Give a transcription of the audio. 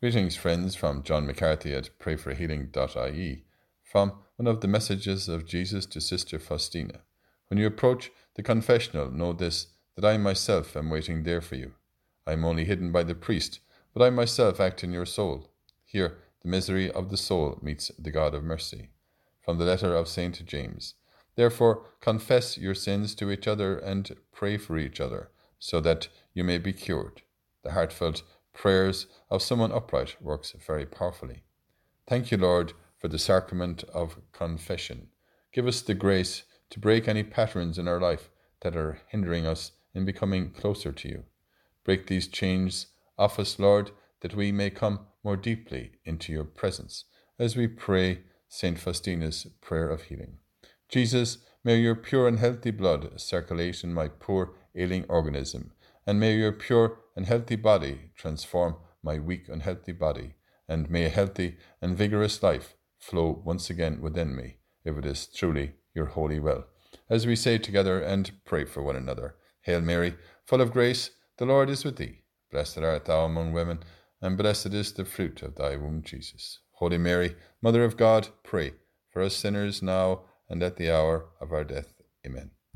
Greetings, friends, from John McCarthy at prayforhealing.ie. From one of the messages of Jesus to Sister Faustina. When you approach the confessional, know this that I myself am waiting there for you. I am only hidden by the priest, but I myself act in your soul. Here, the misery of the soul meets the God of mercy. From the letter of St. James. Therefore, confess your sins to each other and pray for each other, so that you may be cured. The heartfelt prayers of someone upright works very powerfully. Thank you, Lord, for the sacrament of confession. Give us the grace to break any patterns in our life that are hindering us in becoming closer to you. Break these chains off us, Lord, that we may come more deeply into your presence as we pray St. Faustina's prayer of healing. Jesus, may your pure and healthy blood circulate in my poor ailing organism and may your pure and healthy body transform my weak, unhealthy body, and may a healthy and vigorous life flow once again within me, if it is truly your holy will. As we say together and pray for one another Hail Mary, full of grace, the Lord is with thee. Blessed art thou among women, and blessed is the fruit of thy womb, Jesus. Holy Mary, Mother of God, pray for us sinners now and at the hour of our death. Amen.